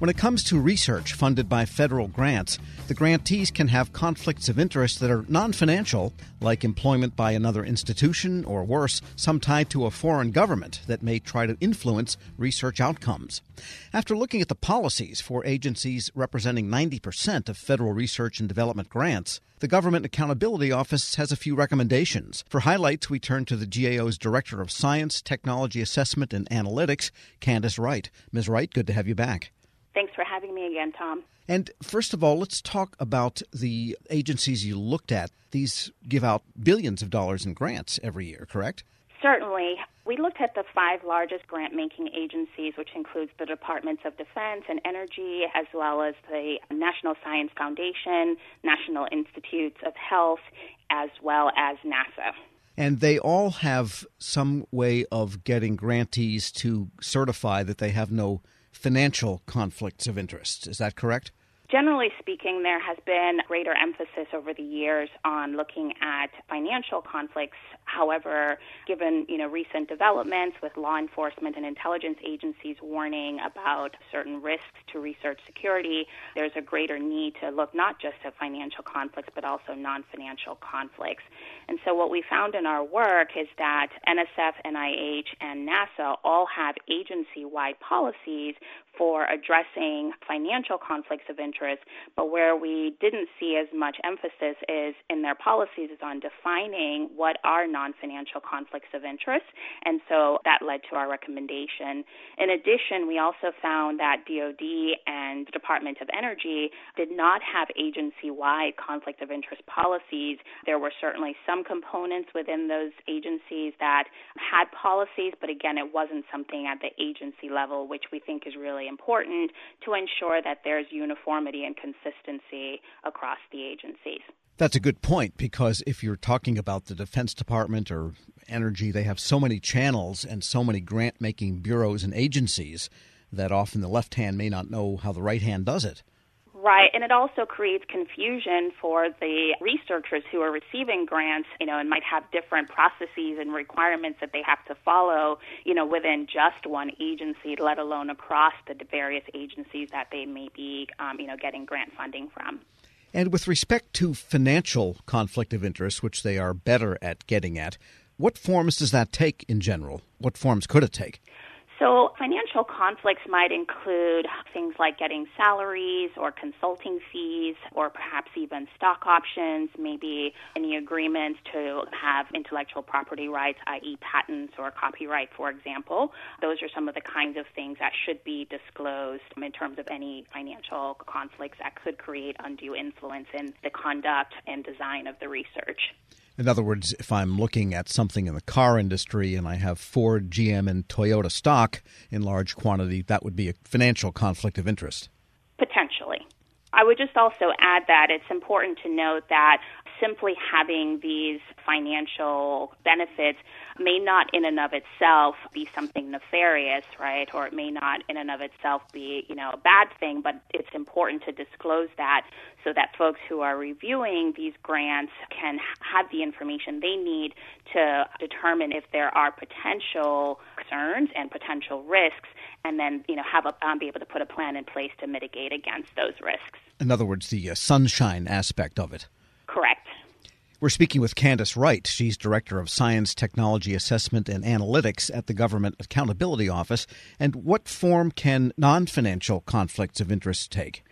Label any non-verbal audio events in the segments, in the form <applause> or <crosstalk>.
When it comes to research funded by federal grants, the grantees can have conflicts of interest that are non financial, like employment by another institution, or worse, some tied to a foreign government that may try to influence research outcomes. After looking at the policies for agencies representing 90% of federal research and development grants, the Government Accountability Office has a few recommendations. For highlights, we turn to the GAO's Director of Science, Technology Assessment, and Analytics, Candace Wright. Ms. Wright, good to have you back. Thanks for having me again, Tom. And first of all, let's talk about the agencies you looked at. These give out billions of dollars in grants every year, correct? Certainly. We looked at the five largest grant making agencies, which includes the Departments of Defense and Energy, as well as the National Science Foundation, National Institutes of Health, as well as NASA. And they all have some way of getting grantees to certify that they have no financial conflicts of interest. Is that correct? Generally speaking, there has been greater emphasis over the years on looking at financial conflicts. However, given you know recent developments with law enforcement and intelligence agencies warning about certain risks to research security, there's a greater need to look not just at financial conflicts but also non-financial conflicts. And so what we found in our work is that NSF, NIH, and NASA all have agency-wide policies for addressing financial conflicts of interest, but where we didn't see as much emphasis is in their policies is on defining what are non-financial conflicts of interest, and so that led to our recommendation. In addition, we also found that DoD and Department of Energy did not have agency-wide conflict of interest policies. There were certainly some components within those agencies that had policies, but again, it wasn't something at the agency level, which we think is really important to ensure that there's uniformity and consistency across the agencies. That's a good point because if you're talking about the Defense Department or energy, they have so many channels and so many grant making bureaus and agencies that often the left hand may not know how the right hand does it. Right, and it also creates confusion for the researchers who are receiving grants, you know, and might have different processes and requirements that they have to follow, you know, within just one agency, let alone across the various agencies that they may be, um, you know, getting grant funding from. And with respect to financial conflict of interest, which they are better at getting at, what forms does that take in general? What forms could it take? So, financial conflicts might include things like getting salaries or consulting fees, or perhaps even stock options, maybe any agreements to have intellectual property rights, i.e., patents or copyright, for example. Those are some of the kinds of things that should be disclosed in terms of any financial conflicts that could create undue influence in the conduct and design of the research. In other words, if I'm looking at something in the car industry and I have Ford, GM, and Toyota stock in large quantity, that would be a financial conflict of interest. Potentially. I would just also add that it's important to note that simply having these financial benefits may not in and of itself be something nefarious, right? Or it may not in and of itself be, you know, a bad thing, but it's important to disclose that so that folks who are reviewing these grants can have the information they need to determine if there are potential concerns and potential risks and then, you know, have a, um, be able to put a plan in place to mitigate against those risks. In other words, the uh, sunshine aspect of it. We're speaking with Candace Wright. She's Director of Science, Technology Assessment, and Analytics at the Government Accountability Office. And what form can non financial conflicts of interest take?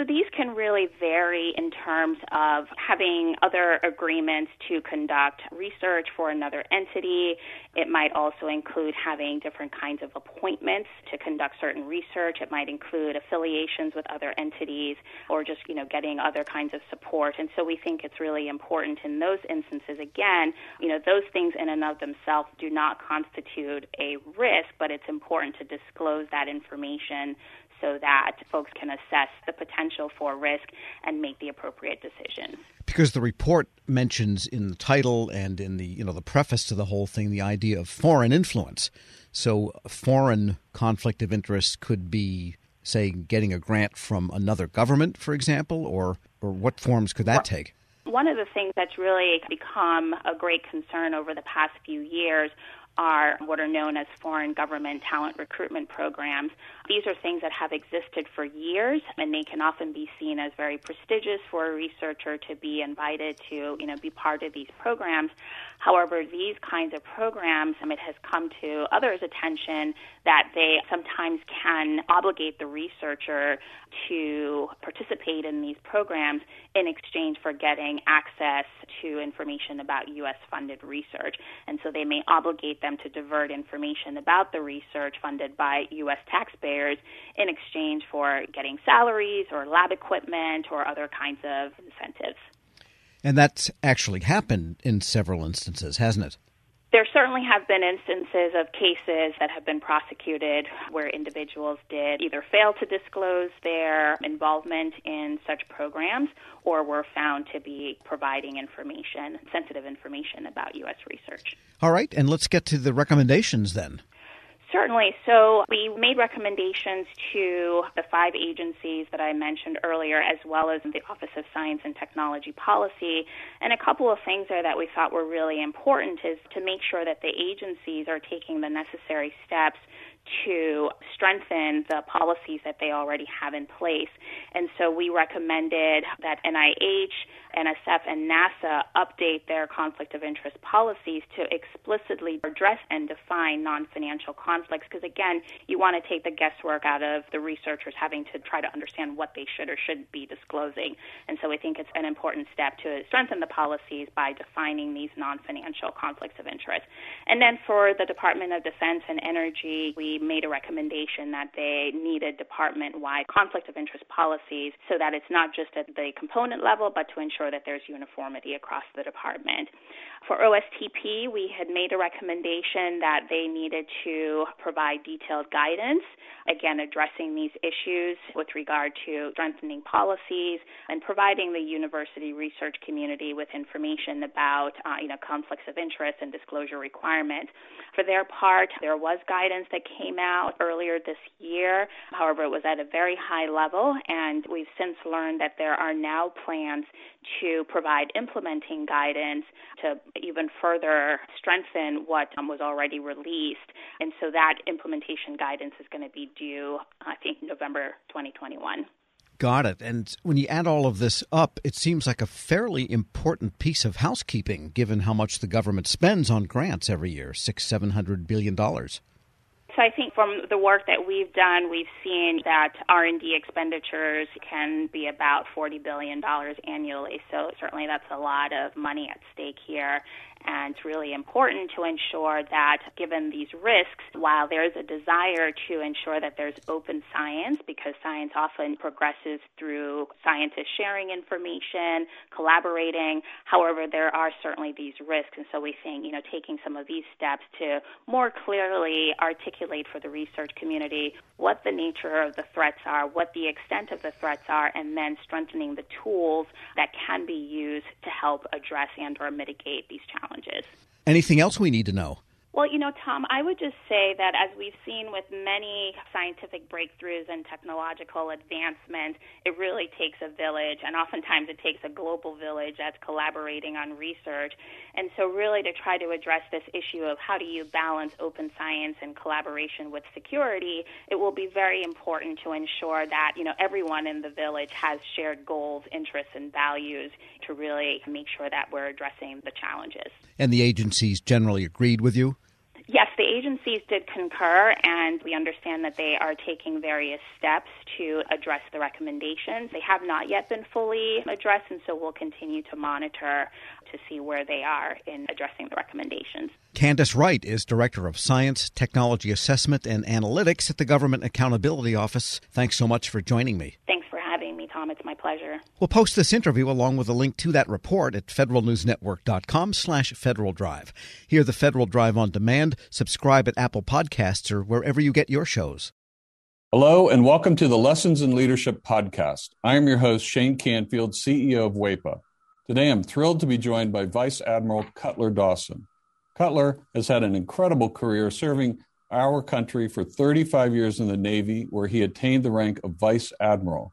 So these can really vary in terms of having other agreements to conduct research for another entity. It might also include having different kinds of appointments to conduct certain research. It might include affiliations with other entities or just, you know, getting other kinds of support. And so we think it's really important in those instances again, you know, those things in and of themselves do not constitute a risk, but it's important to disclose that information so that folks can assess the potential for risk and make the appropriate decisions. Because the report mentions in the title and in the you know the preface to the whole thing the idea of foreign influence. So foreign conflict of interest could be say getting a grant from another government for example or or what forms could that take? One of the things that's really become a great concern over the past few years are what are known as foreign government talent recruitment programs. These are things that have existed for years, and they can often be seen as very prestigious for a researcher to be invited to, you know, be part of these programs. However, these kinds of programs, and it has come to others' attention that they sometimes can obligate the researcher to participate in these programs in exchange for getting access to information about U.S. funded research. And so they may obligate them to divert information about the research funded by U.S. taxpayers in exchange for getting salaries or lab equipment or other kinds of incentives. And that's actually happened in several instances, hasn't it? There certainly have been instances of cases that have been prosecuted where individuals did either fail to disclose their involvement in such programs or were found to be providing information, sensitive information about U.S. research. All right, and let's get to the recommendations then. Certainly. So we made recommendations to the five agencies that I mentioned earlier, as well as the Office of Science and Technology Policy. And a couple of things there that we thought were really important is to make sure that the agencies are taking the necessary steps to strengthen the policies that they already have in place. And so we recommended that NIH, NSF, and NASA update their conflict of interest policies to explicitly address and define non financial conflicts. Because again, you want to take the guesswork out of the researchers having to try to understand what they should or shouldn't be disclosing. And so we think it's an important step to strengthen the policies by defining these non financial conflicts of interest. And then for the Department of Defense and Energy, we made a recommendation that they needed department wide conflict of interest policies so that it's not just at the component level, but to ensure that there's uniformity across the department. For OSTP, we had made a recommendation that they needed to provide detailed guidance, again, addressing these issues with regard to strengthening policies and providing the university research community with information about, uh, you know, conflicts of interest and disclosure requirements. For their part, there was guidance that came out earlier this year. However, it was at a very high level, and we've since learned that there are now plans to provide implementing guidance to even further strengthen what um, was already released. And so that implementation guidance is going to be due, I think, November 2021. Got it. And when you add all of this up, it seems like a fairly important piece of housekeeping, given how much the government spends on grants every year six, seven hundred billion dollars. So I think from the work that we've done, we've seen that R&D expenditures can be about $40 billion annually. So certainly that's a lot of money at stake here. And it's really important to ensure that, given these risks, while there's a desire to ensure that there's open science, because science often progresses through scientists sharing information, collaborating, however, there are certainly these risks. And so we think, you know, taking some of these steps to more clearly articulate for the research community what the nature of the threats are, what the extent of the threats are, and then strengthening the tools that can be used to help address and or mitigate these challenges. Anything else we need to know? Well, you know, Tom, I would just say that as we've seen with many scientific breakthroughs and technological advancement, it really takes a village, and oftentimes it takes a global village that's collaborating on research. And so, really, to try to address this issue of how do you balance open science and collaboration with security, it will be very important to ensure that, you know, everyone in the village has shared goals, interests, and values to really make sure that we're addressing the challenges. And the agencies generally agreed with you? Yes, the agencies did concur, and we understand that they are taking various steps to address the recommendations. They have not yet been fully addressed, and so we'll continue to monitor to see where they are in addressing the recommendations. Candace Wright is Director of Science, Technology Assessment, and Analytics at the Government Accountability Office. Thanks so much for joining me. Thanks Tom. It's my pleasure. We'll post this interview along with a link to that report at federalnewsnetwork.com slash Federal Drive. Hear the Federal Drive on demand. Subscribe at Apple Podcasts or wherever you get your shows. Hello, and welcome to the Lessons in Leadership podcast. I am your host, Shane Canfield, CEO of WAEPA. Today, I'm thrilled to be joined by Vice Admiral Cutler Dawson. Cutler has had an incredible career serving our country for 35 years in the Navy, where he attained the rank of Vice Admiral.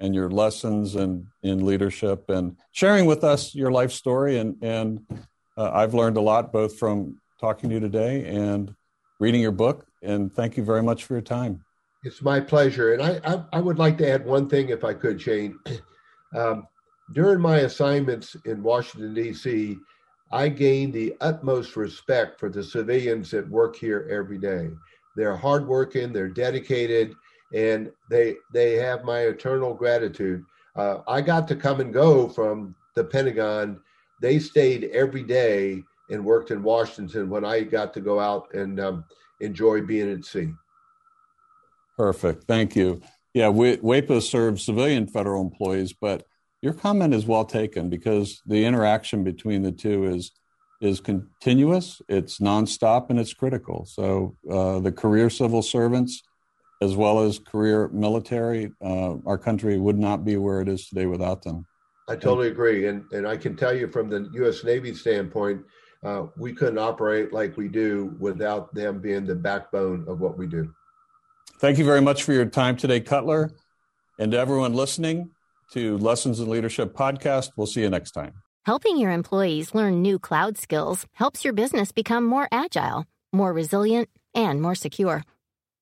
and your lessons and in leadership and sharing with us your life story. And, and uh, I've learned a lot both from talking to you today and reading your book. And thank you very much for your time. It's my pleasure. And I, I, I would like to add one thing, if I could, Shane. <clears throat> Um, during my assignments in Washington, D.C., I gained the utmost respect for the civilians that work here every day. They're hardworking, they're dedicated, and they they have my eternal gratitude. Uh, I got to come and go from the Pentagon. They stayed every day and worked in Washington when I got to go out and um, enjoy being at sea. Perfect. Thank you. Yeah, WAEPA serves civilian federal employees, but your comment is well taken because the interaction between the two is is continuous, it's nonstop, and it's critical. So uh, the career civil servants, as well as career military, uh, our country would not be where it is today without them. I totally agree, and and I can tell you from the U.S. Navy standpoint, uh, we couldn't operate like we do without them being the backbone of what we do. Thank you very much for your time today, Cutler. And to everyone listening to Lessons in Leadership podcast, we'll see you next time. Helping your employees learn new cloud skills helps your business become more agile, more resilient, and more secure.